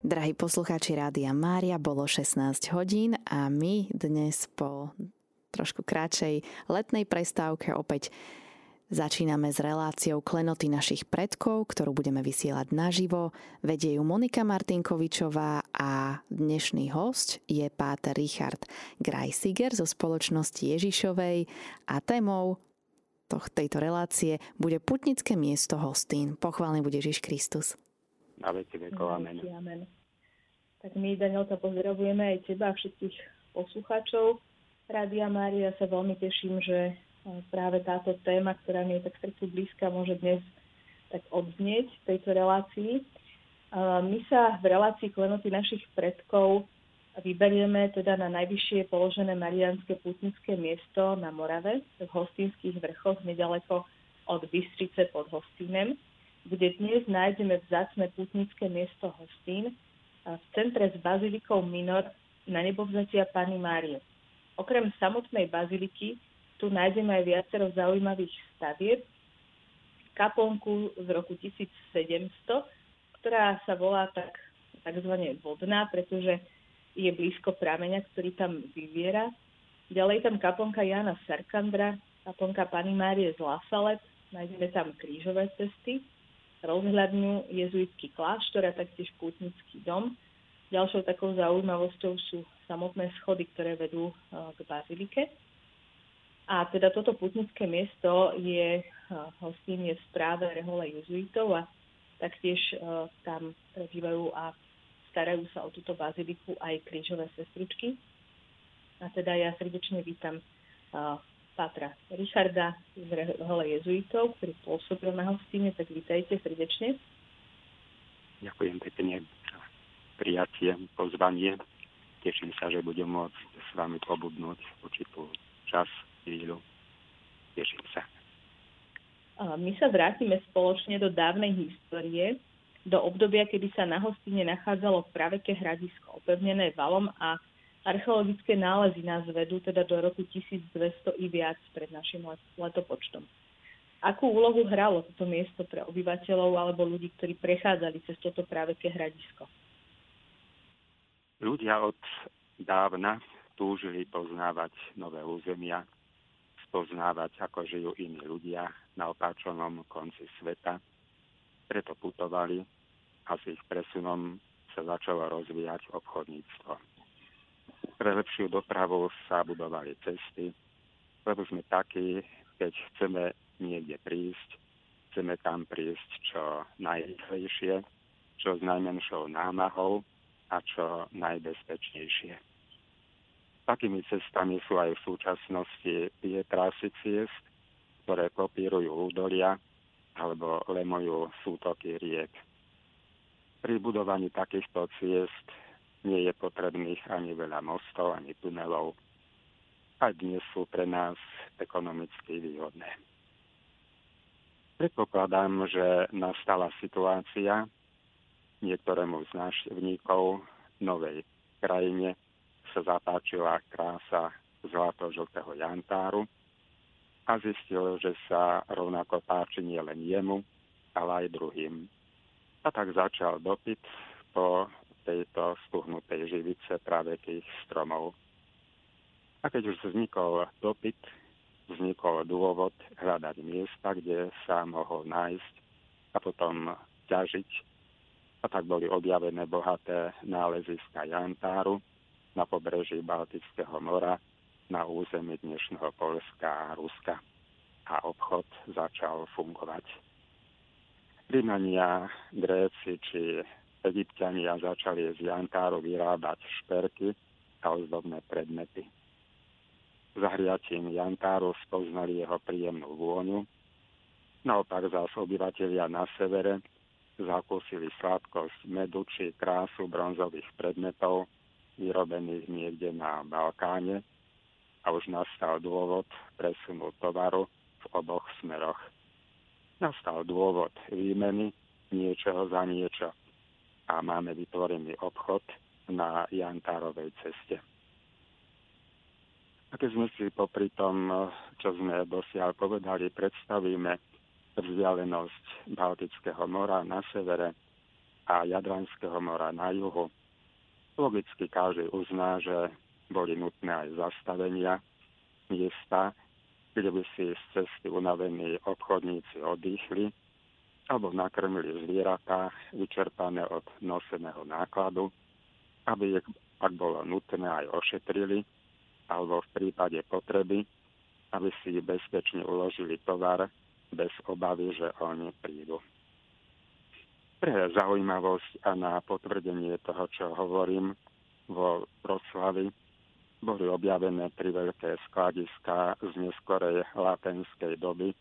Drahí poslucháči Rádia Mária, bolo 16 hodín a my dnes po trošku kratšej letnej prestávke opäť začíname s reláciou Klenoty našich predkov, ktorú budeme vysielať naživo. Vedie ju Monika Martinkovičová a dnešný host je páter Richard Greisiger zo spoločnosti Ježišovej a témou tejto relácie bude putnické miesto Hostín. Pochválny bude Ježiš Kristus na veky vekov. Amen. Amen. Tak my, Danielka, pozdravujeme aj teba a všetkých poslucháčov. Rádia Mária sa veľmi teším, že práve táto téma, ktorá mi je tak srdcu blízka, môže dnes tak odznieť v tejto relácii. My sa v relácii klenoty našich predkov vyberieme teda na najvyššie položené marianské putnické miesto na Morave, v Hostinských vrchoch, nedaleko od Bystrice pod Hostínem kde dnes nájdeme vzácne putnické miesto Hostín v centre s bazilikou Minor na nebovzatia Pany Márie. Okrem samotnej baziliky tu nájdeme aj viacero zaujímavých stavieb, kaplnku z roku 1700, ktorá sa volá tak, takzvané vodná, pretože je blízko prameňa, ktorý tam vyviera. Ďalej tam kaplnka Jana Sarkandra, kaplnka Pany Márie z Lasalet, nájdeme tam krížové cesty, rozhľadňu jezuitský kláštor a taktiež pútnický dom. Ďalšou takou zaujímavosťou sú samotné schody, ktoré vedú e, k bazilike. A teda toto putnické miesto je hostín je v správe rehole jezuitov a taktiež e, tam prebývajú a starajú sa o túto baziliku aj krížové sestričky. A teda ja srdečne vítam Pátra Richarda z Rehole jezuitov, ktorý pôsobil na hostine, tak vítajte srdečne. Ďakujem pekne za prijatie, pozvanie. Teším sa, že budem môcť s vami pobudnúť určitú čas, chvíľu. Teším sa. My sa vrátime spoločne do dávnej histórie, do obdobia, kedy sa na hostine nachádzalo praveké hradisko opevnené valom a Archeologické nálezy nás vedú teda do roku 1200 i viac pred našim letopočtom. Akú úlohu hralo toto miesto pre obyvateľov alebo ľudí, ktorí prechádzali cez toto práveké hradisko? Ľudia od dávna túžili poznávať nové územia, spoznávať, ako žijú iní ľudia na opáčenom konci sveta. Preto putovali a s ich presunom sa začalo rozvíjať obchodníctvo pre lepšiu dopravu sa budovali cesty, lebo sme takí, keď chceme niekde prísť, chceme tam prísť čo najrychlejšie, čo s najmenšou námahou a čo najbezpečnejšie. Takými cestami sú aj v súčasnosti tie trasy ciest, ktoré kopírujú údolia alebo lemujú sútoky riek. Pri budovaní takýchto ciest nie je potrebných ani veľa mostov, ani tunelov. A dnes sú pre nás ekonomicky výhodné. Predpokladám, že nastala situácia niektorému z návštevníkov novej krajine sa zapáčila krása zlato-žltého jantáru a zistil, že sa rovnako páči nielen jemu, ale aj druhým. A tak začal dopyt po tejto stuhnutej živice práve tých stromov. A keď už vznikol dopyt, vznikol dôvod hľadať miesta, kde sa mohol nájsť a potom ťažiť. A tak boli objavené bohaté náleziska Jantáru na pobreží Baltického mora na území dnešného Polska a Ruska. A obchod začal fungovať. Rímania, Gréci či Egyptiania začali z jantáru vyrábať šperky a ozdobné predmety. Zahriatím jantáru spoznali jeho príjemnú vôňu, naopak zás obyvateľia na severe zakúsili sladkosť medu či krásu bronzových predmetov vyrobených niekde na Balkáne a už nastal dôvod presunu tovaru v oboch smeroch. Nastal dôvod výmeny niečoho za niečo a máme vytvorený obchod na Jantárovej ceste. A keď sme si popri tom, čo sme dosiaľ povedali, predstavíme vzdialenosť Baltického mora na severe a Jadranského mora na juhu. Logicky každý uzná, že boli nutné aj zastavenia miesta, kde by si z cesty unavení obchodníci oddychli alebo nakrmili zvieratá vyčerpané od noseného nákladu, aby ich, ak bolo nutné, aj ošetrili, alebo v prípade potreby, aby si bezpečne uložili tovar bez obavy, že oni prídu. Pre zaujímavosť a na potvrdenie toho, čo hovorím, vo Vroclavi boli objavené tri veľké skladiska z neskorej latenskej doby,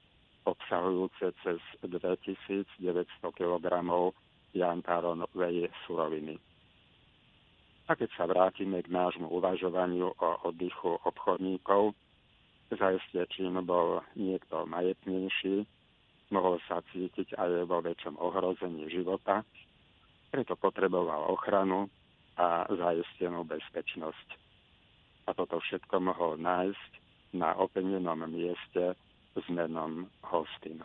obsahujúce cez 2900 kg jantáronovej suroviny. A keď sa vrátime k nášmu uvažovaniu o oddychu obchodníkov, zaiste čím bol niekto majetnejší, mohol sa cítiť aj vo väčšom ohrození života, preto potreboval ochranu a zaistenú bezpečnosť. A toto všetko mohol nájsť na openenom mieste s menom Hostin.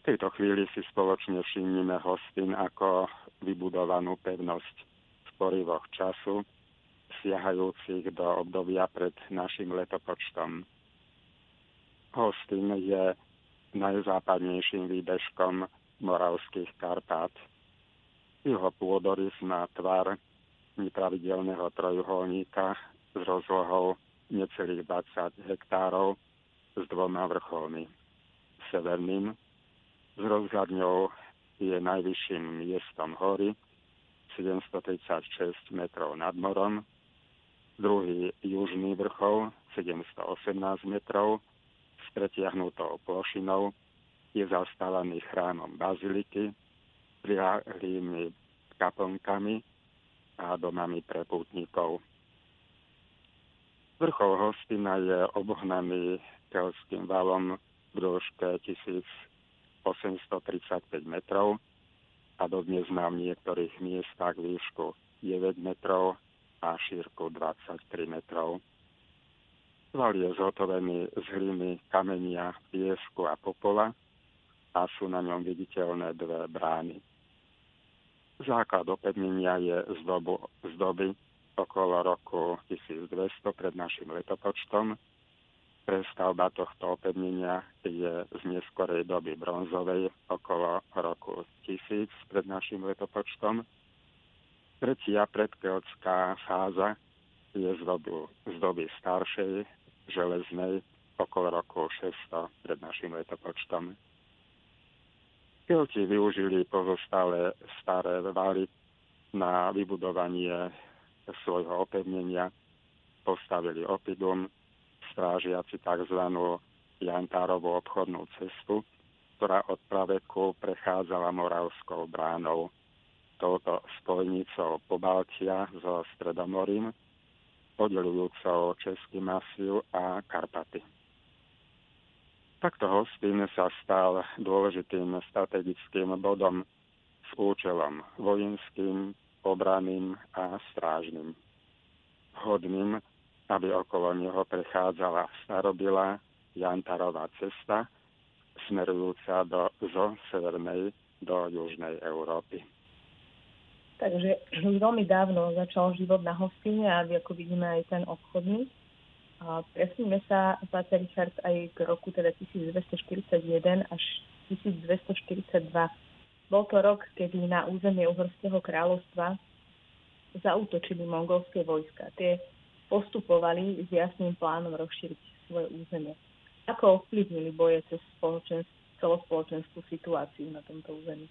V tejto chvíli si spoločne všimnime Hostin ako vybudovanú pevnosť v porivoch času, siahajúcich do obdobia pred našim letopočtom. Hostin je najzápadnejším výbežkom moravských Karpát. Jeho pôdorys má tvar nepravidelného trojuholníka s rozlohou necelých 20 hektárov s dvoma vrcholmi. Severným s rozhľadňou je najvyšším miestom hory 736 metrov nad morom, druhý južný vrchol 718 metrov s pretiahnutou plošinou je zastávaný chrámom baziliky, prilahlými kaplnkami a domami pre pútnikov. Vrchol Hostina je obohnaný kelským valom v dĺžke 1835 metrov a dodnes má v niektorých miestach výšku 9 metrov a šírku 23 metrov. Val je zhotovený z hliny, kamenia, piesku a popola a sú na ňom viditeľné dve brány. Základ opevnenia je z, dobu, z doby okolo roku 1200 pred našim letopočtom. Prestavba tohto opevnenia je z neskorej doby bronzovej okolo roku 1000 pred našim letopočtom. Tretia predkeltská fáza je z, dobu, z doby staršej, železnej, okolo roku 600 pred našim letopočtom. Kelti využili pozostalé staré valy na vybudovanie svojho opevnenia postavili opidum, strážiaci tzv. Jantárovú obchodnú cestu, ktorá od praveku prechádzala Moravskou bránou, touto spojnicou Pobaltia so Stredomorím, oddelujúcou Český Masiu a Karpaty. Takto Hostín sa stal dôležitým strategickým bodom s účelom vojenským, obraným a strážnym. Hodným, aby okolo neho prechádzala starobilá Jantarová cesta, smerujúca do, zo severnej do južnej Európy. Takže už veľmi dávno začal život na hostine a ako vidíme aj ten obchodný. A presníme sa, Páter Richard, aj k roku teda 1241 až 1242 bol to rok, kedy na územie Uhorského kráľovstva zautočili mongolské vojska. Tie postupovali s jasným plánom rozšíriť svoje územie. Ako ovplyvnili boje cez celospoločenskú situáciu na tomto území?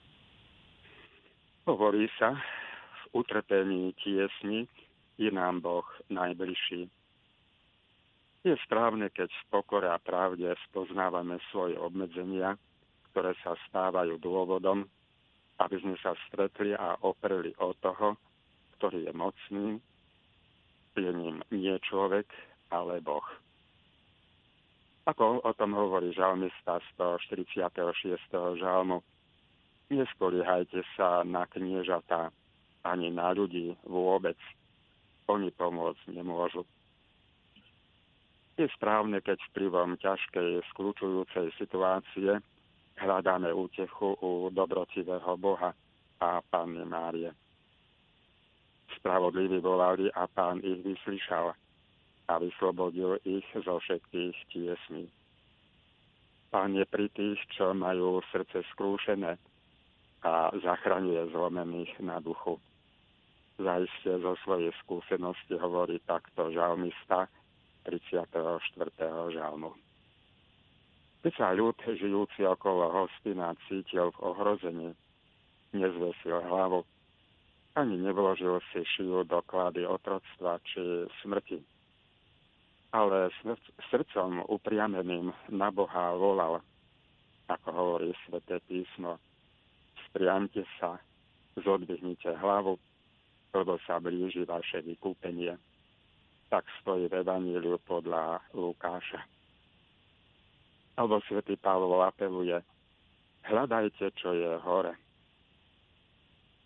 Hovorí sa, v utrpení tiesni je nám Boh najbližší. Je správne, keď v pokore a pravde spoznávame svoje obmedzenia, ktoré sa stávajú dôvodom, aby sme sa stretli a opreli o toho, ktorý je mocný, je ním nie človek, ale Boh. Ako o tom hovorí žalmista 146. žalmu, nespoliehajte sa na kniežatá, ani na ľudí vôbec. Oni pomôcť nemôžu. Je správne, keď vplyvom ťažkej skľúčujúcej situácie Hľadáme útechu u dobrotivého Boha a Panny Márie. Spravodliví volali a Pán ich vyslyšal a vyslobodil ich zo všetkých tiesní. Pán je pri tých, čo majú srdce skrúšené a zachraňuje zlomených na duchu. Zajistie zo svojej skúsenosti hovorí takto žalmista 34. žalmu. Keď sa ľud žijúci okolo hostina cítil v ohrození, nezvesil hlavu, ani nevložil si šiju do klady otroctva či smrti. Ale srdcom upriameným na Boha volal, ako hovorí sväté písmo, spriamte sa, zodvihnite hlavu, lebo sa blíži vaše vykúpenie. Tak stojí v Evaníliu podľa Lukáša. Alebo svätý Pavol apeluje, hľadajte, čo je hore.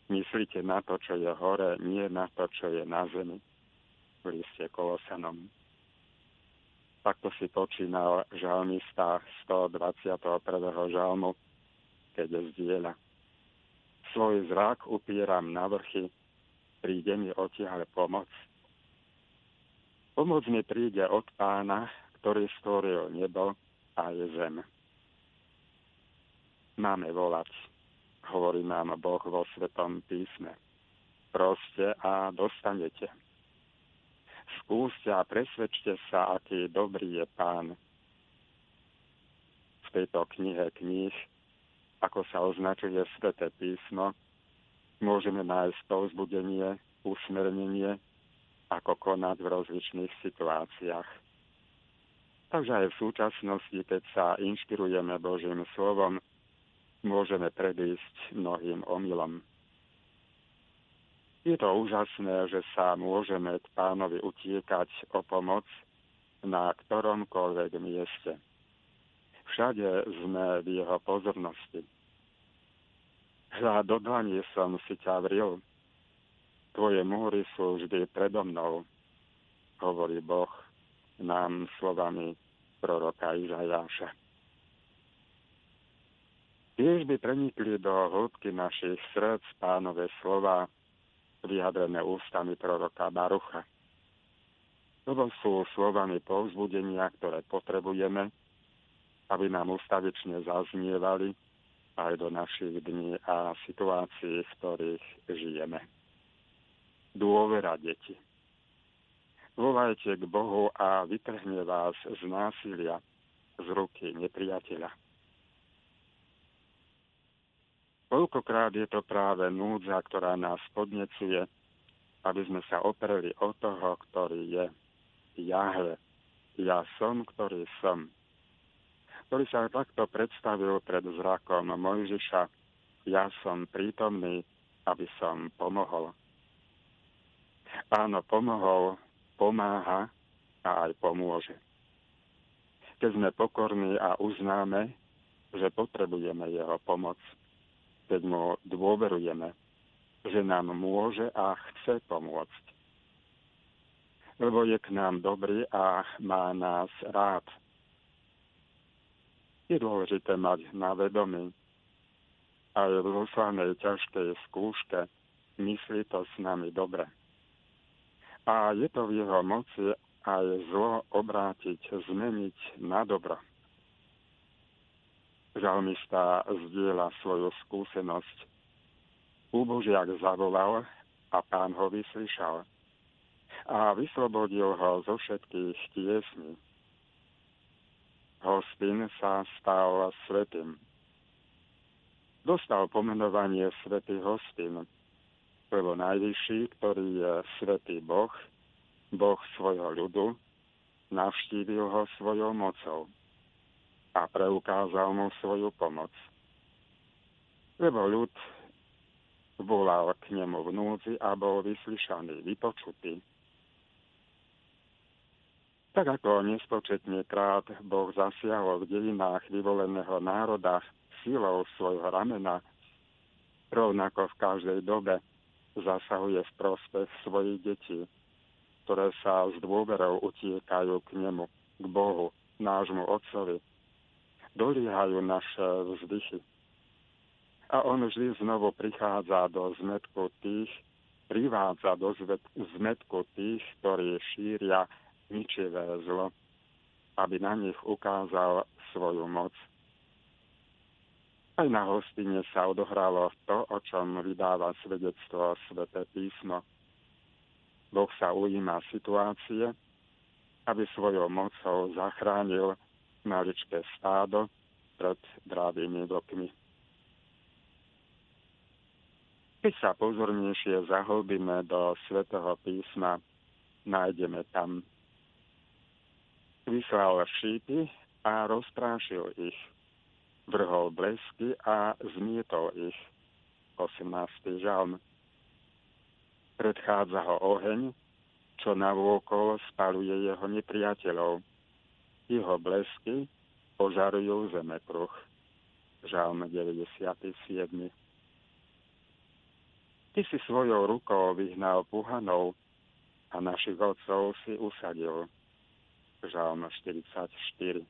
Myslíte na to, čo je hore, nie na to, čo je na zemi. V liste Kolosanom. Takto si počínal žalmista 121. žalmu, keď zdieľa. Svoj zrak upieram na vrchy, príde mi odtiaľ pomoc. Pomoc mi príde od pána, ktorý stvoril nebo aj zem. Máme volať, hovorí nám Boh vo Svetom písme. Proste a dostanete. Skúste a presvedčte sa, aký dobrý je Pán. V tejto knihe kníh, ako sa označuje Sveté písmo, môžeme nájsť povzbudenie, usmernenie, ako konať v rozličných situáciách. Takže aj v súčasnosti, keď sa inšpirujeme Božím slovom, môžeme predísť mnohým omylom. Je to úžasné, že sa môžeme k pánovi utiekať o pomoc na ktoromkoľvek mieste. Všade sme v jeho pozornosti. Hľa do som si ťa vril. Tvoje múry sú vždy predo mnou, hovorí Boh nám slovami proroka Izajáša. Tiež by prenikli do hĺbky našich srdc pánové slova, vyjadrené ústami proroka Barucha. Toto sú slovami povzbudenia, ktoré potrebujeme, aby nám ustavične zaznievali aj do našich dní a situácií, v ktorých žijeme. Dôvera deti. Volajte k Bohu a vytrhne vás z násilia, z ruky nepriateľa. Koľkokrát je to práve núdza, ktorá nás podnecuje, aby sme sa opreli o toho, ktorý je. Jahve, ja som, ktorý som. Ktorý sa takto predstavil pred zrakom Mojžiša, ja som prítomný, aby som pomohol. Áno, pomohol pomáha a aj pomôže. Keď sme pokorní a uznáme, že potrebujeme jeho pomoc, keď mu dôverujeme, že nám môže a chce pomôcť. Lebo je k nám dobrý a má nás rád. Je dôležité mať na vedomí, aj v zoslánej ťažkej skúške myslí to s nami dobre a je to v jeho moci aj zlo obrátiť, zmeniť na dobro. Žalmista zdieľa svoju skúsenosť. Úbožiak zavolal a pán ho vyslyšal a vyslobodil ho zo všetkých tiesní. Hostin sa stal svetým. Dostal pomenovanie svetý hostin, lebo najvyšší, ktorý je svetý Boh, Boh svojho ľudu, navštívil ho svojou mocou a preukázal mu svoju pomoc. Lebo ľud volal k nemu v núdzi a bol vyslyšaný, vypočutý. Tak ako nespočetne krát Boh zasiahol v dejinách vyvoleného národa silou svojho ramena, rovnako v každej dobe zasahuje v prospech svojich detí, ktoré sa s dôverou utiekajú k nemu, k Bohu, nášmu Otcovi, doliehajú naše vzdychy. A on vždy znovu prichádza do zmetku tých, privádza do zmetku tých, ktorí šíria ničivé zlo, aby na nich ukázal svoju moc. Aj na hostine sa odohralo to, o čom vydáva svedectvo Svete písmo. Boh sa ujíma situácie, aby svojou mocou zachránil maličké stádo pred drávými vlkmi. Keď sa pozornejšie zahlbíme do svätého písma, nájdeme tam vyslal šípy a rozprášil ich – vrhol blesky a zmietol ich. 18. žalm. Predchádza ho oheň, čo navôkol spaluje jeho nepriateľov. Jeho blesky požarujú pruch. Žalm 97. Ty si svojou rukou vyhnal puhanov a našich otcov si usadil. Žalm 44.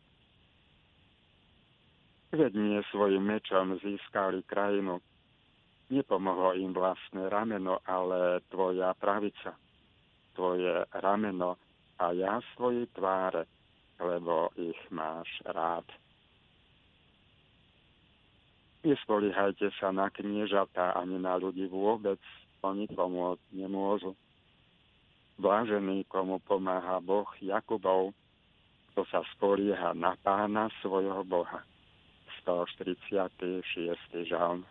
Veď nie svojim mečom získali krajinu. Nepomohlo im vlastné rameno, ale tvoja pravica. Tvoje rameno a ja svoje tváre, lebo ich máš rád. Nespoliehajte sa na kniežatá ani na ľudí vôbec, oni pomôcť nemôžu. Blážený, komu pomáha Boh Jakubov, to sa spolieha na pána svojho Boha. 146. žalm.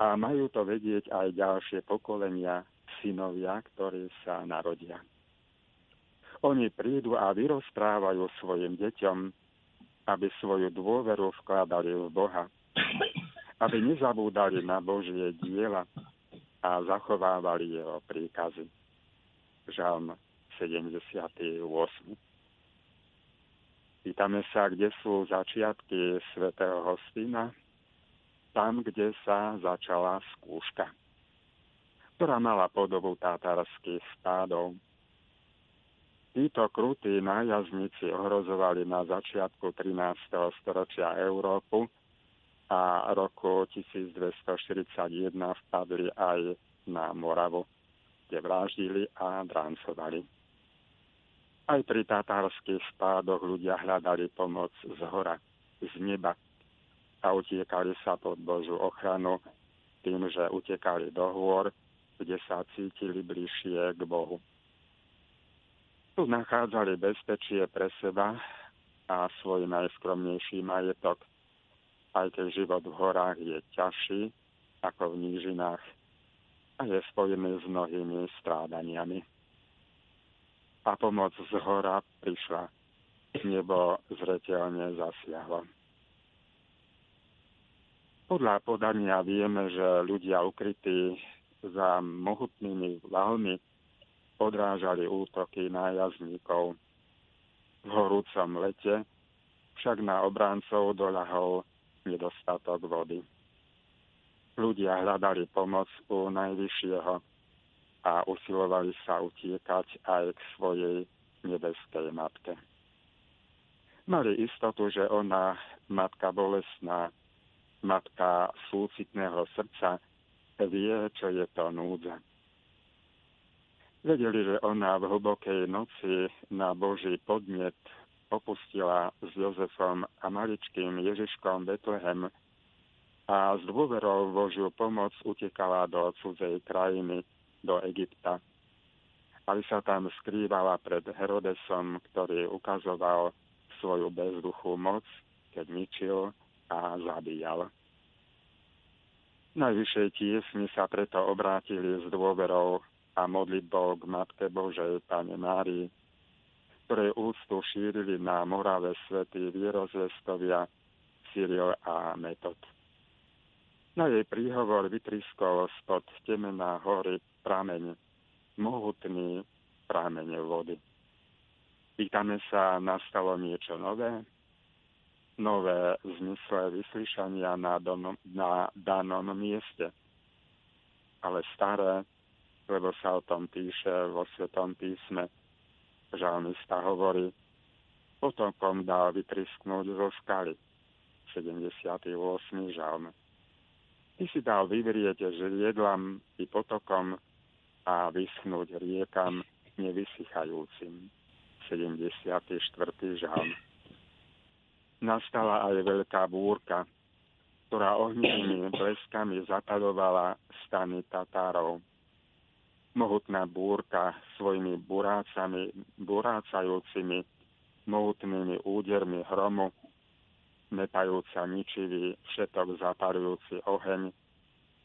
A majú to vedieť aj ďalšie pokolenia, synovia, ktorí sa narodia. Oni prídu a vyrozprávajú svojim deťom, aby svoju dôveru vkladali v Boha, aby nezabúdali na Božie diela a zachovávali jeho príkazy. Žalm 78. Pýtame sa, kde sú začiatky svätého hostina? Tam, kde sa začala skúška, ktorá mala podobu tátarských stádov. Títo krutí nájazdníci ohrozovali na začiatku 13. storočia Európu a roku 1241 vpadli aj na Moravu, kde vraždili a drancovali. Aj pri tatárskych spádoch ľudia hľadali pomoc z hora, z neba. A utiekali sa pod Božú ochranu tým, že utekali do hôr, kde sa cítili bližšie k Bohu. Tu nachádzali bezpečie pre seba a svoj najskromnejší majetok, aj keď život v horách je ťažší ako v nížinách a je spojený s mnohými strádaniami a pomoc z hora prišla. Nebo zreteľne zasiahlo. Podľa podania vieme, že ľudia ukrytí za mohutnými valmi odrážali útoky nájazdníkov. V horúcom lete však na obráncov doľahol nedostatok vody. Ľudia hľadali pomoc u najvyššieho a usilovali sa utiekať aj k svojej nebeskej matke. Mali istotu, že ona, matka bolesná, matka súcitného srdca, vie, čo je to núdza. Vedeli, že ona v hlbokej noci na Boží podnet opustila s Jozefom a maličkým Ježiškom Betlehem a s dôverou Božiu pomoc utekala do cudzej krajiny, do Egypta, aby sa tam skrývala pred Herodesom, ktorý ukazoval svoju bezduchú moc, keď ničil a zabíjal. Najvyššej tiesni sa preto obrátili s dôverou a modlitbou k Matke Božej Pane Márii, ktorej úctu šírili na Morave svätí vierozvestovia Cyril a Metod. Na jej príhovor vytriskol spod temená hory prameň, mohutný prameň vody. Pýtame sa, nastalo niečo nové? Nové zmysle vyslyšania na, donom, na danom mieste. Ale staré, lebo sa o tom píše vo Svetom písme. Žalmista hovorí, potokom dal vytrisknúť zo skaly. 78. žalm. Ty si dal vyvrieť žriedlam i potokom a vyschnúť riekam nevysychajúcim. 74. žalm. Nastala aj veľká búrka, ktorá ohnivými bleskami zapadovala stany Tatárov. Mohutná búrka svojimi burácami, burácajúcimi mohutnými údermi hromu, metajúca ničivý všetok zaparujúci oheň,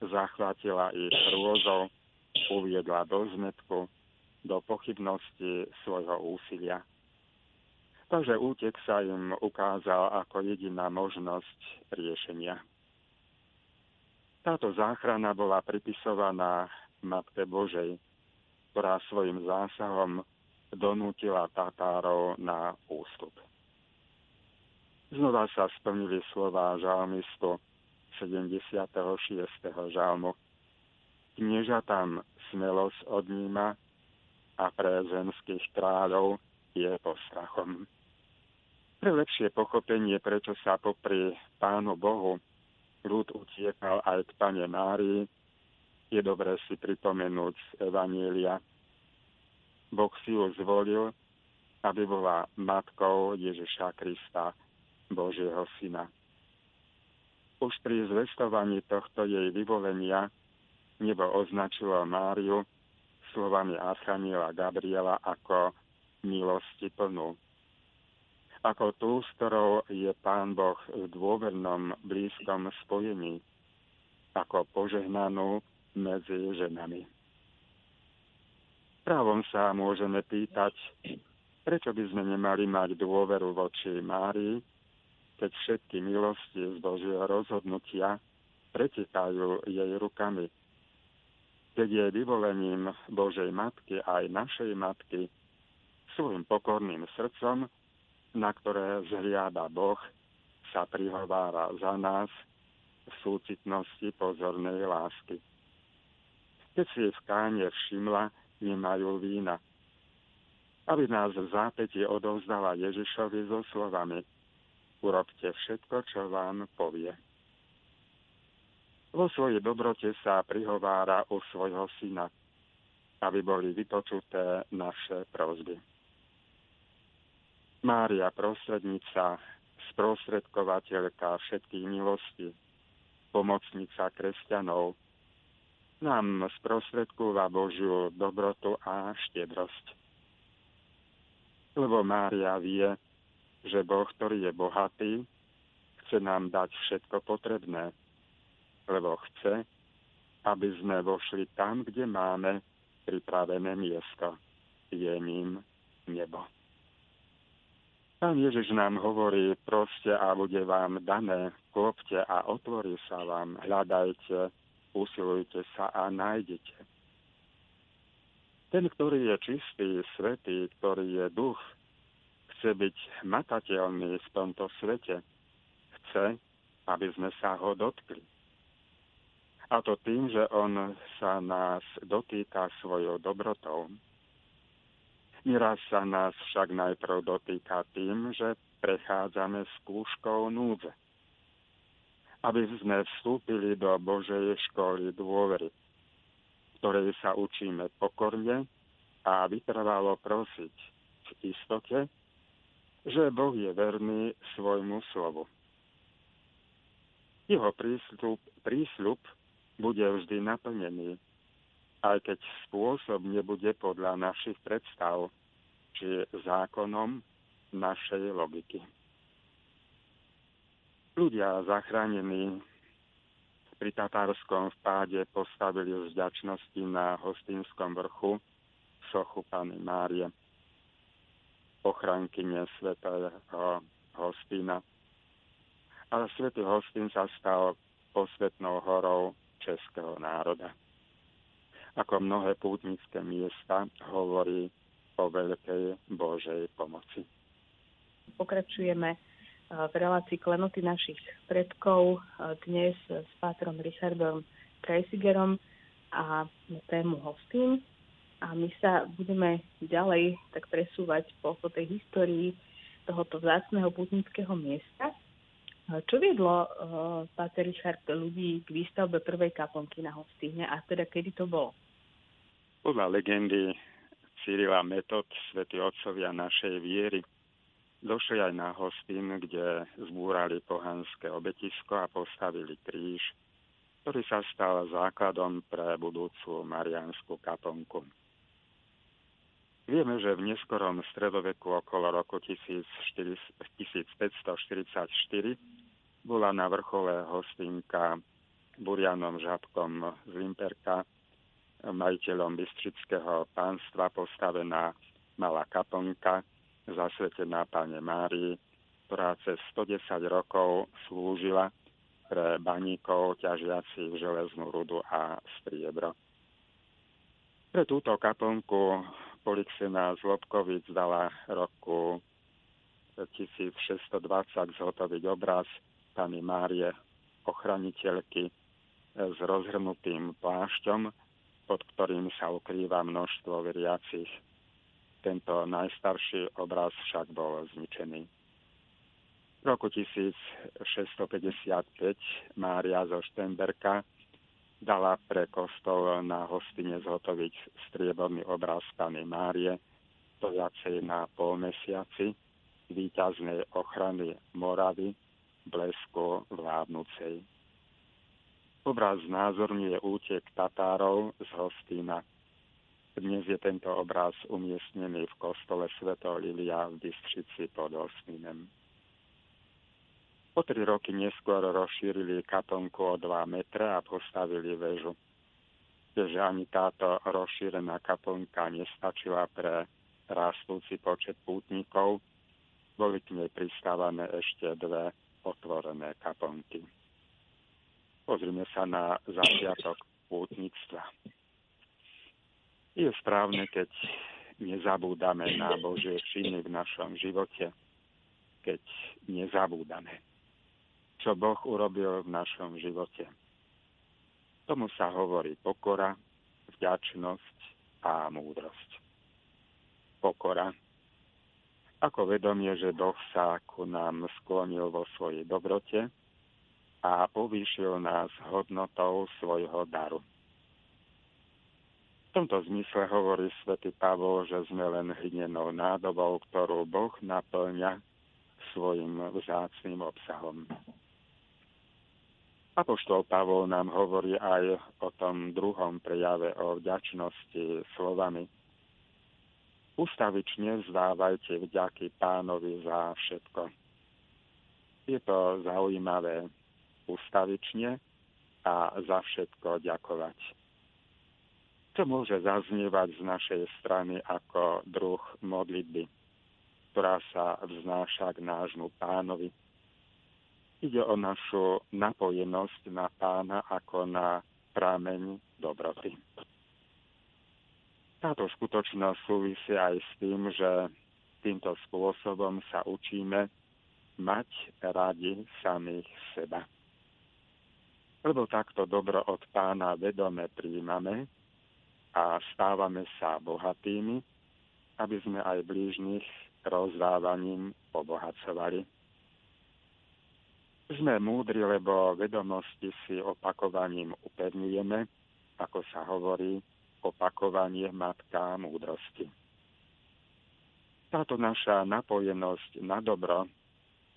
zachvátila ich hrôzou, uviedla do zmetku, do pochybnosti svojho úsilia. Takže útek sa im ukázal ako jediná možnosť riešenia. Táto záchrana bola pripisovaná Matke Božej, ktorá svojim zásahom donútila Tatárov na ústup. Znova sa splnili slova žalmistu 76. žalmu. Knieža tam smelosť odníma a pre zemských kráľov je postrachom. Pre lepšie pochopenie, prečo sa popri Pánu Bohu ľud utiekal aj k Pane Márii, je dobré si pripomenúť z Evanielia. Boh si ju zvolil, aby bola matkou Ježiša Krista, Božieho Syna. Už pri zvestovaní tohto jej vyvolenia nebo označilo Máriu slovami Archaniela Gabriela ako milosti plnú ako tú, s ktorou je Pán Boh v dôvernom blízkom spojení, ako požehnanú medzi ženami. Právom sa môžeme pýtať, prečo by sme nemali mať dôveru voči Márii, keď všetky milosti z Božieho rozhodnutia pretekajú jej rukami. Keď je vyvolením Božej Matky aj našej Matky svojim pokorným srdcom na ktoré zhliada Boh, sa prihovára za nás v súcitnosti pozornej lásky. Keď si v káne všimla, nemajú vína. Aby nás v zápäti odovzdala Ježišovi so slovami Urobte všetko, čo vám povie. Vo svojej dobrote sa prihovára u svojho syna, aby boli vypočuté naše prozby. Mária prostrednica, sprostredkovateľka všetkých milostí, pomocnica kresťanov, nám sprostredkúva Božiu dobrotu a štiedrosť. Lebo Mária vie, že Boh, ktorý je bohatý, chce nám dať všetko potrebné, lebo chce, aby sme vošli tam, kde máme pripravené miesto. Je ním nebo. Pán Ježiš nám hovorí, proste a bude vám dané, klopte a otvorí sa vám, hľadajte, usilujte sa a nájdete. Ten, ktorý je čistý, svetý, ktorý je duch, chce byť matateľný v tomto svete. Chce, aby sme sa ho dotkli. A to tým, že on sa nás dotýka svojou dobrotou. Nieraz sa nás však najprv dotýka tým, že prechádzame skúškou núdze. Aby sme vstúpili do Božej školy dôvery, ktorej sa učíme pokorne a vytrvalo prosiť v istote, že Boh je verný svojmu slovu. Jeho prísľub, prísľub bude vždy naplnený, aj keď spôsob nebude podľa našich predstav, či zákonom našej logiky. Ľudia zachránení pri tatárskom vpáde postavili z vďačnosti na hostinskom vrchu sochu Pany Márie, ochrankyne svetého hostina. A svetý hostin sa stal posvetnou horou českého národa ako mnohé pútnické miesta, hovorí o veľkej Božej pomoci. Pokračujeme v relácii klenoty našich predkov dnes s pátrom Richardom Kreisigerom a tému hostín. A my sa budeme ďalej tak presúvať po, po tej histórii tohoto vzácného putnického miesta. Čo viedlo, Páter Richard, ľudí k výstavbe prvej kaplnky na Hostýne a teda kedy to bolo? Podľa legendy Cyrila Metod, svätí otcovia našej viery, došli aj na Hostín, kde zbúrali pohanské obetisko a postavili kríž, ktorý sa stal základom pre budúcu marianskú kaplnku. Vieme, že v neskorom stredoveku okolo roku 1544 bola na vrchole hostinka Burianom Žabkom z Limperka, majiteľom Bystrického pánstva postavená malá kaplnka zasvetená Pane Márii, ktorá cez 110 rokov slúžila pre baníkov ťažiacich železnú rudu a striebro. Pre túto kaplnku Polixena Zlobkovic dala roku 1620 zhotoviť obraz Pani Márie, ochraniteľky s rozhrnutým plášťom, pod ktorým sa ukrýva množstvo veriacich. Tento najstarší obraz však bol zničený. V roku 1655 Mária zo Štenberka dala pre kostol na hostine zhotoviť strieborný obraz Pany Márie, stojacej na polmesiaci, výťaznej ochrany Moravy, blesku vládnucej. Obraz znázorňuje útek Tatárov z Hostína. Dnes je tento obraz umiestnený v kostole Sveto Lilia v Bystrici pod Hostínem. O tri roky neskôr rozšírili kaplnku o 2 metre a postavili väžu. Keďže ani táto rozšírená kaplnka nestačila pre rastúci počet pútnikov, boli k nej pristávané ešte dve otvorené kaplnky. Pozrime sa na začiatok pútnictva. Je správne, keď nezabúdame na Božie činy v našom živote, keď nezabúdame čo Boh urobil v našom živote. Tomu sa hovorí pokora, vďačnosť a múdrosť. Pokora. Ako vedomie, že Boh sa ku nám sklonil vo svojej dobrote a povýšil nás hodnotou svojho daru. V tomto zmysle hovorí svätý Pavol, že sme len hlinenou nádobou, ktorú Boh naplňa svojim vzácným obsahom. Apoštol Pavol nám hovorí aj o tom druhom prejave o vďačnosti slovami. Ustavične vzdávajte vďaky pánovi za všetko. Je to zaujímavé ustavične a za všetko ďakovať. Čo môže zaznievať z našej strany ako druh modlitby, ktorá sa vznáša k nášmu pánovi Ide o našu napojenosť na pána ako na prámeň dobroty. Táto skutočnosť súvisí aj s tým, že týmto spôsobom sa učíme mať radi samých seba. Lebo takto dobro od pána vedome príjmame a stávame sa bohatými, aby sme aj blížnych rozdávaním obohacovali. Sme múdri, lebo vedomosti si opakovaním upevňujeme, ako sa hovorí, opakovanie matka múdrosti. Táto naša napojenosť na dobro,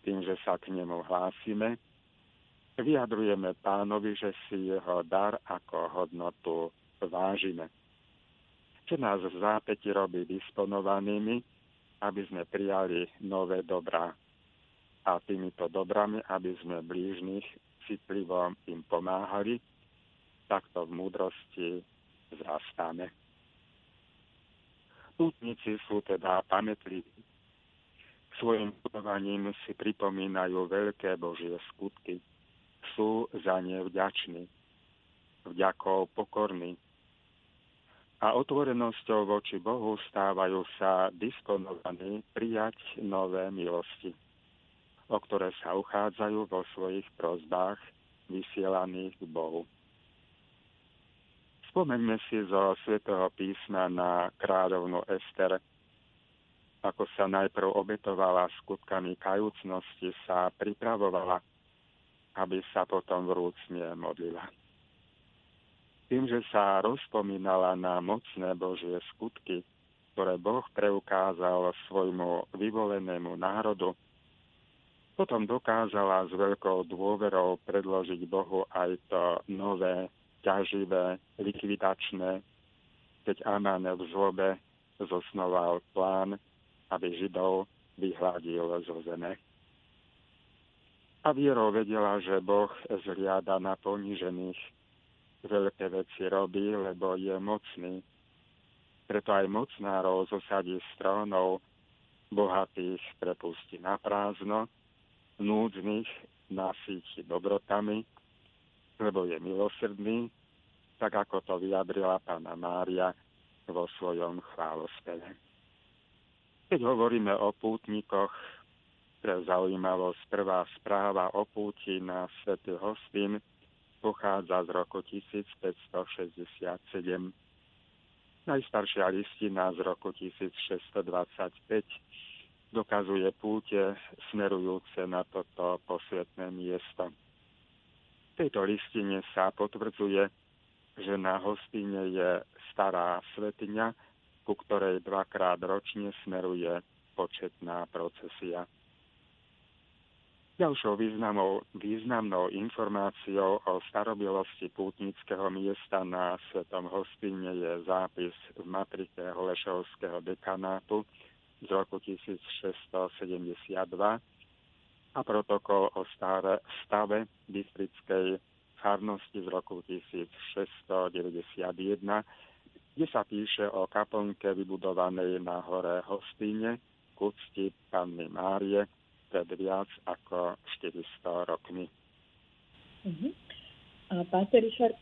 tým, že sa k nemu hlásime, vyjadrujeme pánovi, že si jeho dar ako hodnotu vážime. Čo nás v zápäti robí disponovanými, aby sme prijali nové dobrá a týmito dobrami, aby sme blížnych citlivo im pomáhali, takto v múdrosti zrastáme. Pútnici sú teda pamätliví. Svojim budovaním si pripomínajú veľké Božie skutky. Sú za ne vďační, vďakou pokorní. A otvorenosťou voči Bohu stávajú sa disponovaní prijať nové milosti o ktoré sa uchádzajú vo svojich prozbách vysielaných k Bohu. Spomeňme si zo svätého písma na kráľovnu Ester, ako sa najprv obetovala skutkami kajúcnosti, sa pripravovala, aby sa potom vrúcne modlila. Tým, že sa rozpomínala na mocné Božie skutky, ktoré Boh preukázal svojmu vyvolenému národu, potom dokázala s veľkou dôverou predložiť Bohu aj to nové, ťaživé, likvidačné, keď Amán v zlobe zosnoval plán aby Židov vyhľadil zo zeme. A vierou vedela, že Boh zliada na ponížených, veľké veci robí, lebo je mocný. Preto aj mocnárov zosadí z trónov, bohatých prepustí na prázdno, núdznych nasíti dobrotami, lebo je milosrdný, tak ako to vyjadrila pána Mária vo svojom chválospeve. Keď hovoríme o pútnikoch, pre zaujímavosť prvá správa o púti na Svetý Hostín pochádza z roku 1567. Najstaršia listina z roku 1625 dokazuje púte smerujúce na toto posvetné miesto. Tejto listine sa potvrdzuje, že na hostíne je stará svetiňa, ku ktorej dvakrát ročne smeruje početná procesia. Ďalšou významnou, významnou informáciou o starobilosti pútnického miesta na Svetom hostine je zápis v matrike Holešovského dekanátu z roku 1672 a protokol o stave, stave Bystrickej farnosti z roku 1691, kde sa píše o kaplnke vybudovanej na hore Hostíne k úcti Panny Márie pred viac ako 400 rokmi. Uh-huh. A Páter Richard,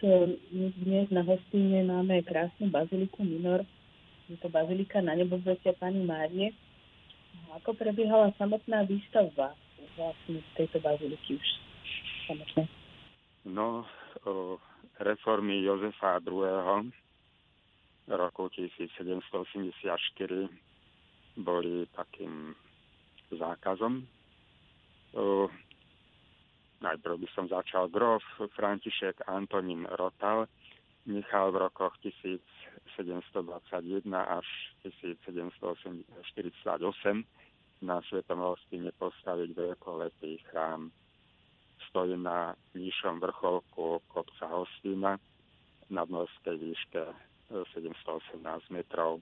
dnes na Hostíne máme krásnu baziliku Minor. Je to bazilika na nebozvetia Pani Márie. Ako prebiehala samotná výstavba vlastne tejto baziliky už samotné? No, o reformy Jozefa II roku 1784 boli takým zákazom. najprv by som začal grof František Antonín Rotal nechal v rokoch 1721 až 1748 na Svetom hostine postaviť veľkolepý chrám. Stojí na nižšom vrcholku kopca hostina na morskej výške 718 metrov.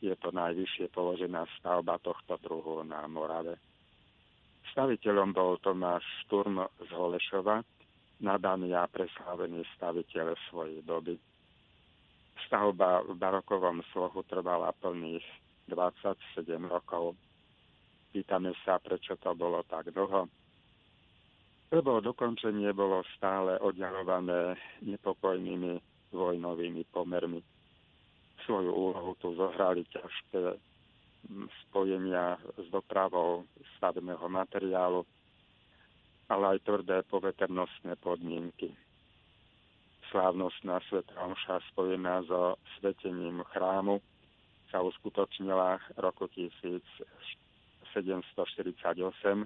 Je to najvyššie položená stavba tohto druhu na Morave. Staviteľom bol Tomáš Šturm z Holešova, nadaný a preslávený staviteľ svojej doby. Stavba v barokovom slohu trvala plných 27 rokov. Pýtame sa, prečo to bolo tak dlho. Lebo dokončenie bolo stále oddialované nepokojnými vojnovými pomermi. Svoju úlohu tu zohrali ťažké spojenia s dopravou stavebného materiálu, ale aj tvrdé poveternostné podmienky. Slávnostná sveta omša spojená so svetením chrámu sa uskutočnila roku 1748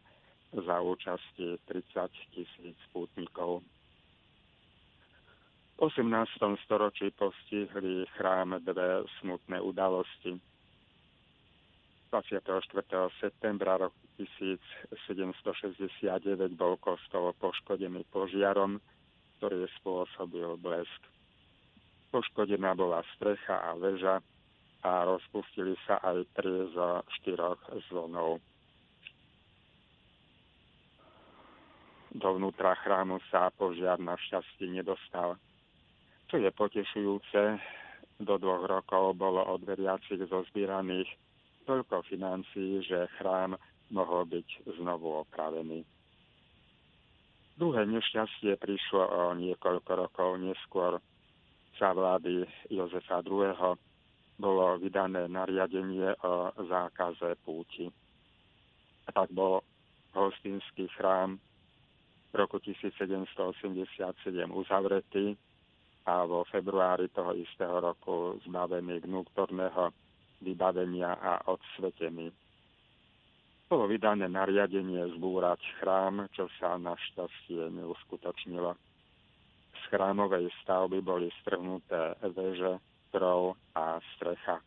za účasti 30 tisíc pútnikov. V 18. storočí postihli chrám dve smutné udalosti. 24. septembra roku 1769 bol kostol poškodený požiarom, ktorý spôsobil blesk. Poškodená bola strecha a väža a rozpustili sa aj tri zo štyroch zvonov. Dovnútra chrámu sa požiar našťastie nedostal. Čo je potešujúce, do dvoch rokov bolo od veriacich zozbieraných toľko financií, že chrám mohol byť znovu opravený. Druhé nešťastie prišlo o niekoľko rokov neskôr. Za vlády Jozefa II. Bolo vydané nariadenie o zákaze púti. A tak bol hostinský chrám v roku 1787 uzavretý a vo februári toho istého roku zbavený vnútorného vybavenia a odsvetení. Bolo vydané nariadenie zbúrať chrám, čo sa našťastie neuskutočnilo. Z chrámovej stavby boli strhnuté veže, krov a strecha.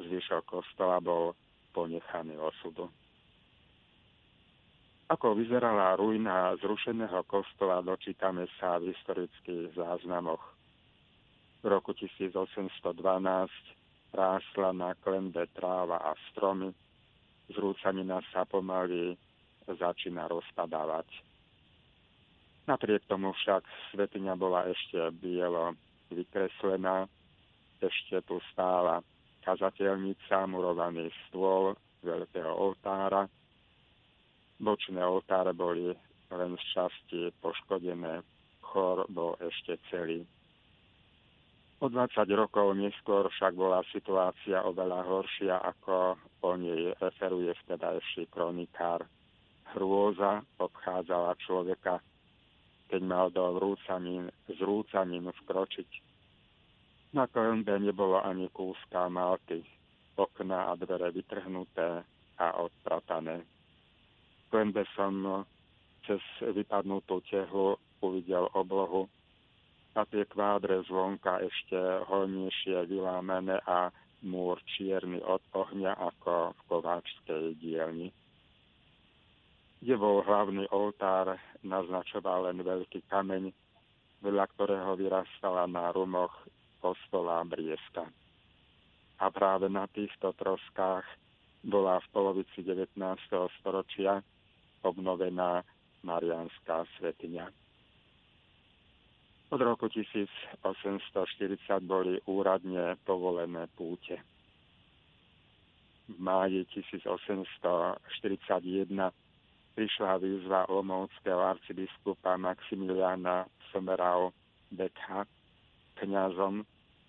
Zvyšok kostola bol ponechaný osudu. Ako vyzerala ruina zrušeného kostola, dočítame sa v historických záznamoch. V roku 1812 rásla na klembe tráva a stromy, zrúcanina sa pomaly začína rozpadávať. Napriek tomu však svetiňa bola ešte bielo vykreslená, ešte tu stála kazateľnica, murovaný stôl veľkého oltára, Bočné oltáre boli len z časti poškodené, chor bol ešte celý. O 20 rokov neskôr však bola situácia oveľa horšia, ako o nej referuje vtedajší kronikár. Hrôza obchádzala človeka, keď mal do vrúcanín, z rúcanín vkročiť. Na klembe nebolo ani kúska malty, okna a dvere vytrhnuté a odpratané klembe som no, cez vypadnutú tehlu uvidel oblohu a tie kvádre zvonka ešte hojnejšie vylámené a múr čierny od ohňa ako v kováčskej dielni. Kde bol hlavný oltár, naznačoval len veľký kameň, veľa ktorého vyrastala na rumoch kostola Brieska. A práve na týchto troskách bola v polovici 19. storočia obnovená Marianská svetiňa. Od roku 1840 boli úradne povolené púte. V máji 1841 prišla výzva olomouckého arcibiskupa Maximiliana Somerau Bekha kňazom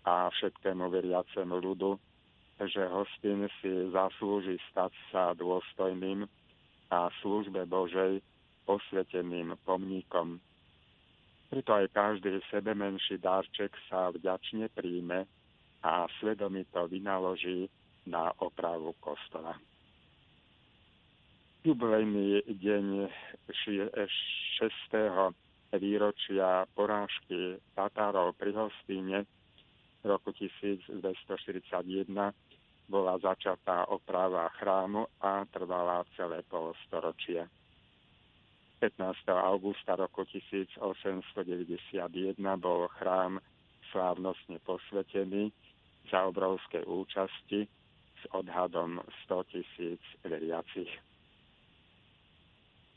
a všetkému veriacemu ľudu, že hostin si zaslúži stať sa dôstojným a službe Božej posveteným pomníkom. Preto aj každý sebe menší darček sa vďačne príjme a svedomito vynaloží na opravu kostola. Jubilejný deň 6. výročia porážky Tatárov pri Hostíne roku 1241 bola začatá oprava chrámu a trvala celé polstoročie. 15. augusta roku 1891 bol chrám slávnostne posvetený za obrovskej účasti s odhadom 100 tisíc veriacich.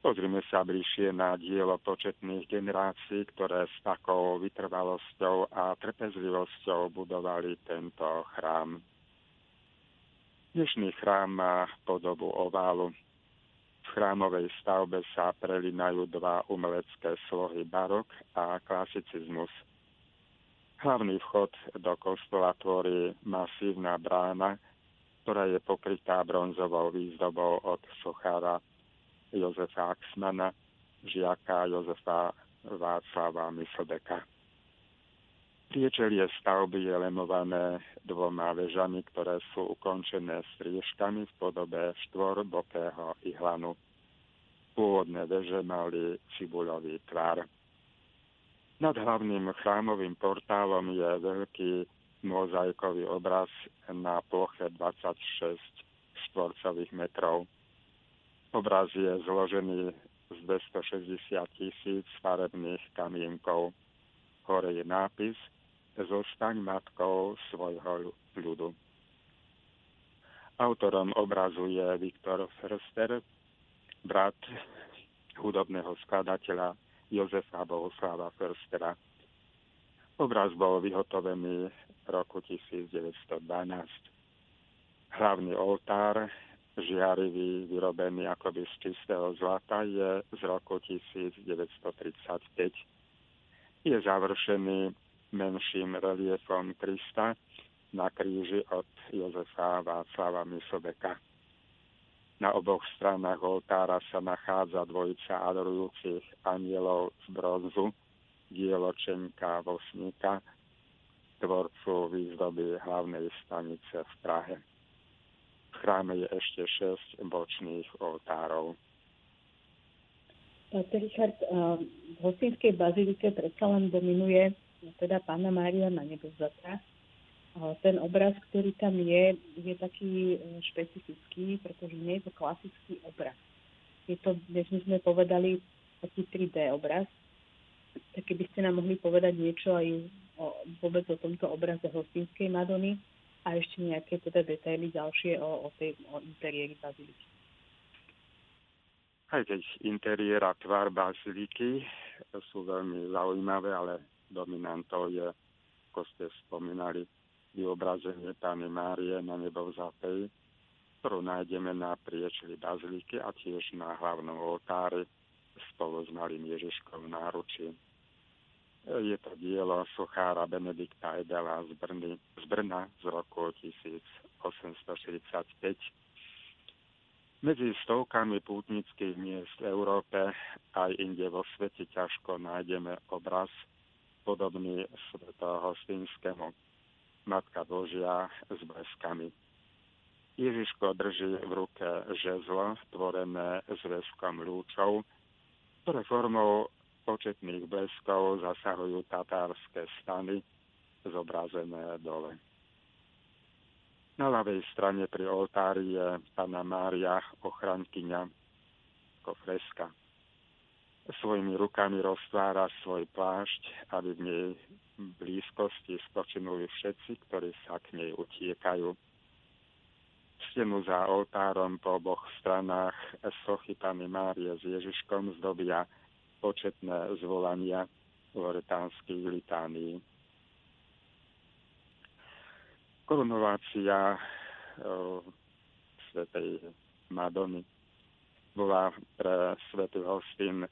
Pozrime sa bližšie na dielo početných generácií, ktoré s takou vytrvalosťou a trpezlivosťou budovali tento chrám. Dnešný chrám má podobu oválu. V chrámovej stavbe sa prelinajú dva umelecké slohy barok a klasicizmus. Hlavný vchod do kostola tvorí masívna brána, ktorá je pokrytá bronzovou výzdobou od sochára Jozefa Axmana, žiaka Jozefa Václava Myslbeka. Priečelie stavby je lemované dvoma vežami, ktoré sú ukončené striežkami v podobe štvorbokého ihlanu. Pôvodné veže mali cibulový tvar. Nad hlavným chrámovým portálom je veľký mozaikový obraz na ploche 26 štvorcových metrov. Obraz je zložený z 260 tisíc farebných kamienkov. Hore je nápis – zostaň matkou svojho ľudu. Autorom obrazu je Viktor Förster, brat hudobného skladateľa Jozefa Bohuslava Förstera. Obraz bol vyhotovený roku 1912. Hlavný oltár, žiarivý, vyrobený akoby z čistého zlata, je z roku 1935. Je završený menším reliefom Krista na kríži od Jozefa Václava Myslbeka. Na oboch stranách oltára sa nachádza dvojica adorujúcich anielov z bronzu, dielo Čenka Vosníka, tvorcu výzdoby hlavnej stanice v Prahe. Chráme je ešte 6 bočných oltárov. Richard, v hostinskej bazilike predsa len dominuje teda Pána Mária na nebozatá. Ten obraz, ktorý tam je, je taký e, špecifický, pretože nie je to klasický obraz. Je to, dnes sme povedali, taký 3D obraz. Tak keby ste nám mohli povedať niečo aj o, vôbec o tomto obraze hostinskej Madony a ešte nejaké teda detaily ďalšie o, o, tej, o interiéri baziliky aj keď interiér a tvár baziliky sú veľmi zaujímavé, ale dominantou je, ako ste spomínali, vyobrazenie Pány Márie na nebovzatej, ktorú nájdeme na priečeli baziliky a tiež na hlavnom oltári spolu s malým Ježiškom v náručí. Je to dielo sochára Benedikta Edela z, Brny, z Brna z roku 1845 medzi stovkami pútnických miest v Európe aj inde vo svete ťažko nájdeme obraz podobný svetohostinskému Matka Božia s bleskami. Ježiško drží v ruke žezlo, tvorené zväzkom lúčov, ktoré formou početných bleskov zasahujú tatárske stany zobrazené dole. Na ľavej strane pri oltári je Pana Mária, ochrankyňa, ako freska. Svojimi rukami roztvára svoj plášť, aby v nej blízkosti spočinuli všetci, ktorí sa k nej utiekajú. Stenu za oltárom po oboch stranách sochy Pany Márie s Ježiškom zdobia početné zvolania loretánskych litánií korunovácia uh, svetej Madony bola pre svetý hostin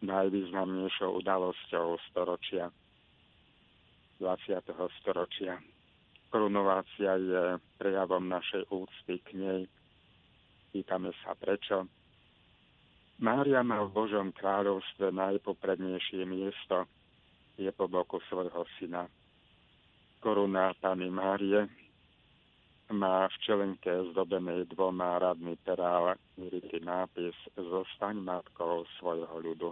najvýznamnejšou udalosťou storočia, 20. storočia. Korunovácia je prejavom našej úcty k nej. Pýtame sa prečo. Mária má v Božom kráľovstve najpoprednejšie miesto. Je po boku svojho syna. Koruna Pany Márie má v čelenke zdobenej dvoma radmi perál vyritý nápis Zostaň matkou svojho ľudu.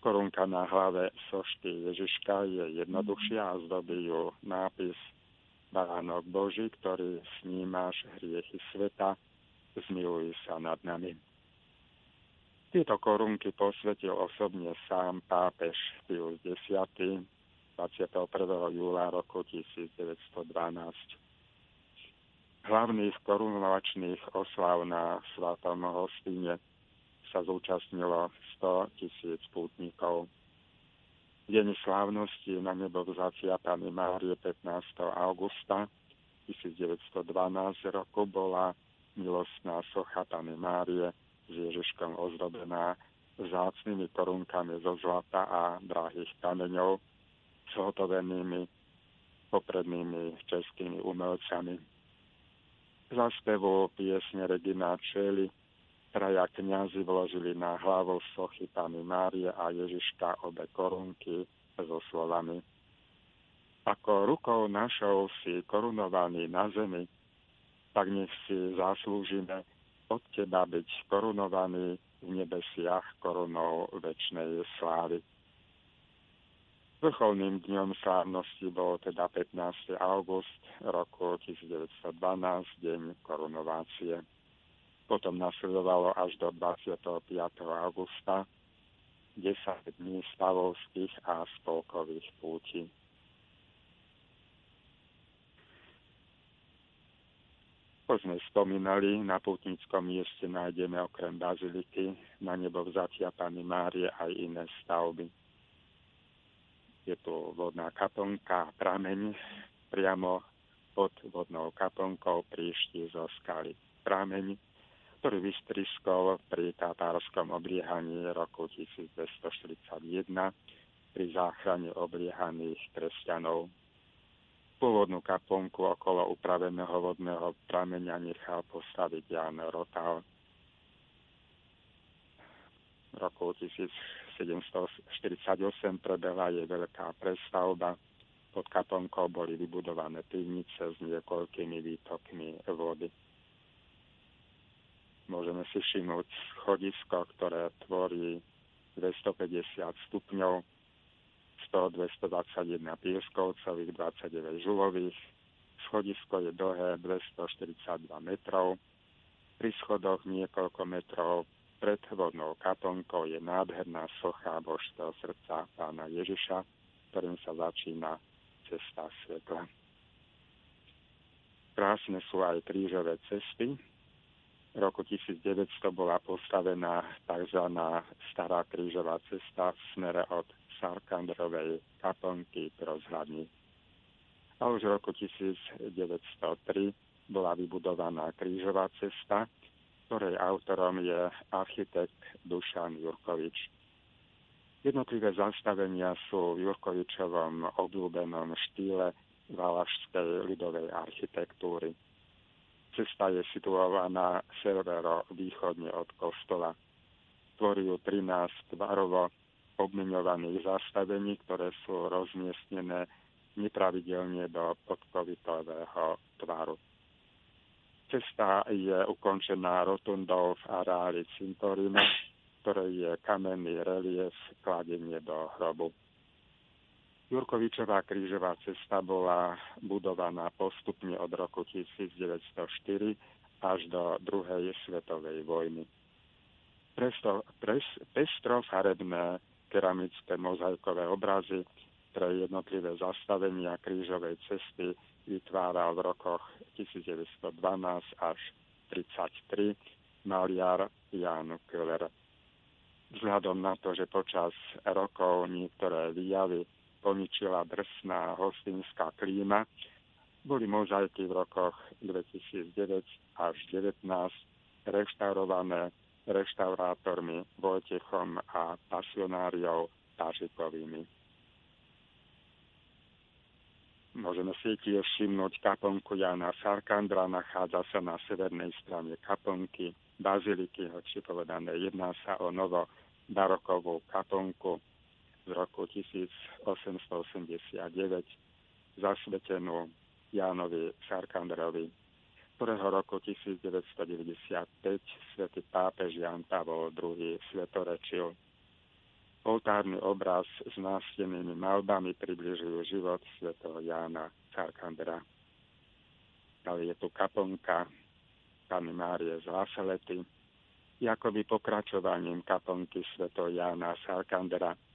Korunka na hlave sošky Ježiška je jednoduchšia a zdobí ju nápis Baránok Boží, ktorý snímaš hriechy sveta, zmiluj sa nad nami. Tieto korunky posvetil osobne sám pápež Pius X 21. júla roku 1912 hlavných korunovačných oslav na Svatom hostíne sa zúčastnilo 100 tisíc pútnikov. Deň slávnosti na nebo vzatia Pany Márie 15. augusta 1912 roku bola milostná socha Pany Márie s Ježiškom ozdobená vzácnými korunkami zo zlata a drahých kameňov zhotovenými poprednými českými umelcami. Za spevu piesne Regina Čeli traja kniazy vložili na hlavu sochy Pany Márie a Ježiška obe korunky so slovami. Ako rukou našou si korunovaný na zemi, tak nech si zaslúžime od Teba byť korunovaný v nebesiach korunou väčšnej slávy. Vrcholným dňom slávnosti bol teda 15. august roku 1912, deň korunovácie. Potom nasledovalo až do 25. augusta 10 dní stavovských a spolkových púti. Ako sme spomínali, na pútnickom mieste nájdeme okrem baziliky na nebo vzatia Pany Márie aj iné stavby je tu vodná kaplnka, prameň priamo pod vodnou kaplnkou príšti zo skaly. Prameň, ktorý vystriskol pri tatárskom obliehaní roku 1241 pri záchrane obliehaných kresťanov. Pôvodnú kaplnku okolo upraveného vodného prameňa nechal postaviť Jan Rotal. V roku 1000 1748 prebehla jej veľká prestavba. Pod kaponkou boli vybudované pivnice s niekoľkými výtokmi vody. môžeme si všimnúť schodisko, ktoré tvorí 250 stupňov, z toho 221 pieskovcových, 29 žulových. Schodisko je dlhé 242 metrov. Pri schodoch niekoľko metrov pred vodnou kaponkou je nádherná socha Božského srdca pána Ježiša, ktorým sa začína cesta svetla. Krásne sú aj krížové cesty, v roku 1900 bola postavená tzv. stará krížová cesta v smere od Sarkandrovej kaponky k rozhľadni. A už v roku 1903 bola vybudovaná krížová cesta, ktorej autorom je architekt Dušan Jurkovič. Jednotlivé zastavenia sú v Jurkovičovom obľúbenom štýle valašskej ľudovej architektúry. Cesta je situovaná severo-východne od kostola. Tvorí ju 13 tvarovo obmiňovaných zastavení, ktoré sú rozmiestnené nepravidelne do podkovitového tvaru. Cesta je ukončená rotundou v areáli cintorina, ktoré je kamenný relief kladenie do hrobu. Jurkovičová krížová cesta bola budovaná postupne od roku 1904 až do druhej svetovej vojny. Presto, pres, pestrofarebné keramické mozaikové obrazy pre jednotlivé zastavenia krížovej cesty vytváral v rokoch 1912 až 1933 maliar Jan Köhler. Vzhľadom na to, že počas rokov niektoré výjavy poničila drsná hostinská klíma. Boli mozaiky v rokoch 2009 až 2019 reštaurované reštaurátormi Vojtechom a pasionáriou Tažikovými. Môžeme si tiež všimnúť kaponku Jana Sarkandra, nachádza sa na severnej strane kaponky baziliky, hoči povedané, jedná sa o novo barokovú kaponku, z roku 1889 zasvetenú Jánovi Sarkandrovi, ktorého roku 1995 svätý pápež Jan Pavol II svetorečil. Oltárny obraz s nástenými malbami približujú život svätého Jána Sarkandra. Ale je tu kaponka Pany Márie z Lasalety, akoby pokračovaním kaponky svätého Jána Sarkandra –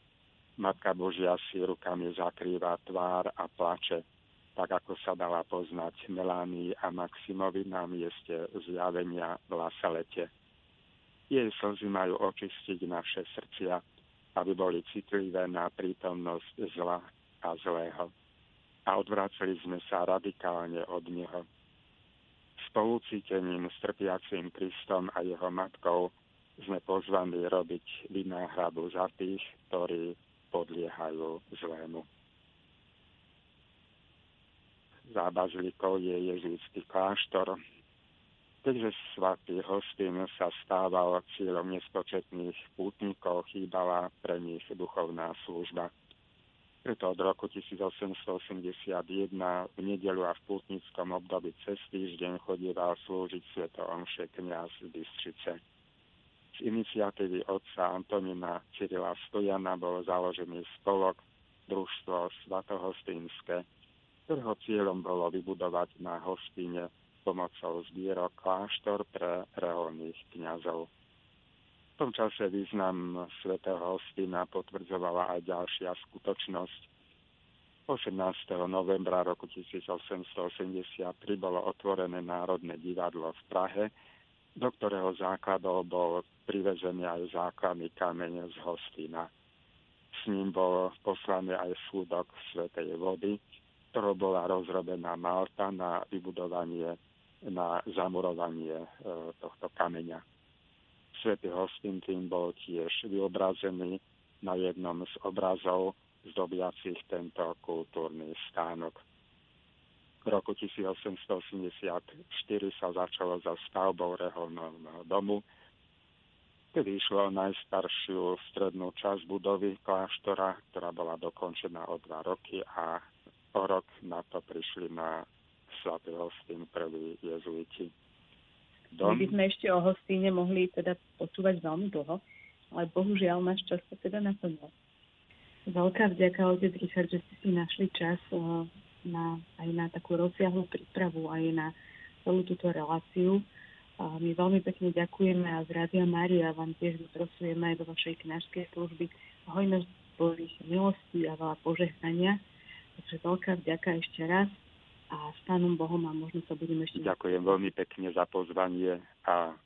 Matka Božia si rukami zakrýva tvár a plače, tak ako sa dala poznať Melánii a Maximovi na mieste zjavenia v Lasalete. Jej slzy majú očistiť naše srdcia, aby boli citlivé na prítomnosť zla a zlého. A odvraceli sme sa radikálne od neho. Spolucítením s trpiacím Kristom a jeho matkou sme pozvaní robiť vynáhradu za tých, ktorí podliehajú zlému. Za bazilikou je jezuitský kláštor, keďže svatý hostin sa stával cieľom nespočetných pútnikov, chýbala pre nich duchovná služba. Preto od roku 1881 v nedelu a v pútnickom období cez týždeň chodieval slúžiť sveto omše kniaz z Bystrice iniciatívy otca Antonina Cyrila Stojana bol založený spolok Družstvo Svatohostínske, ktorého cieľom bolo vybudovať na hostine pomocou zbierok kláštor pre reholných kňazov. V tom čase význam svätého hostina potvrdzovala aj ďalšia skutočnosť. 18. novembra roku 1883 bolo otvorené Národné divadlo v Prahe, do ktorého základov bol privezený aj základný kameň z Hostina. S ním bol poslaný aj súdok Svetej vody, ktorou bola rozrobená Malta na vybudovanie, na zamurovanie e, tohto kameňa. Svetý Hostin tým bol tiež vyobrazený na jednom z obrazov zdobiacich tento kultúrny stánok. V roku 1884 sa začalo za stavbou reholného domu, kedy išlo najstaršiu strednú časť budovy kláštora, ktorá bola dokončená o dva roky a o rok na to prišli na svatý hostín prví jezuiti. dom. My by sme ešte o hostíne mohli teda počúvať veľmi dlho, ale bohužiaľ náš čas sa teda naplnil. Veľká vďaka, otec Richard, že ste si našli čas eh, na, aj na takú rozsiahlu prípravu, aj na celú túto reláciu. A my veľmi pekne ďakujeme a z Rádia Mária vám tiež vyprosujeme aj do vašej kniažskej služby hojnosť Božích milostí a veľa požehnania. Takže veľká vďaka ešte raz a s Pánom Bohom a možno sa budeme ešte... Ďakujem veľmi pekne za pozvanie a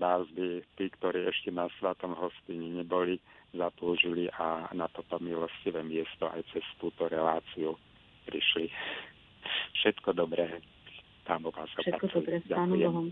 vás by tí, ktorí ešte na Svatom hostini neboli, zatlúžili a na toto milostivé miesto aj cez túto reláciu prišli. Všetko dobré. Pán Boh vás Všetko dobré s Pánom Bohom.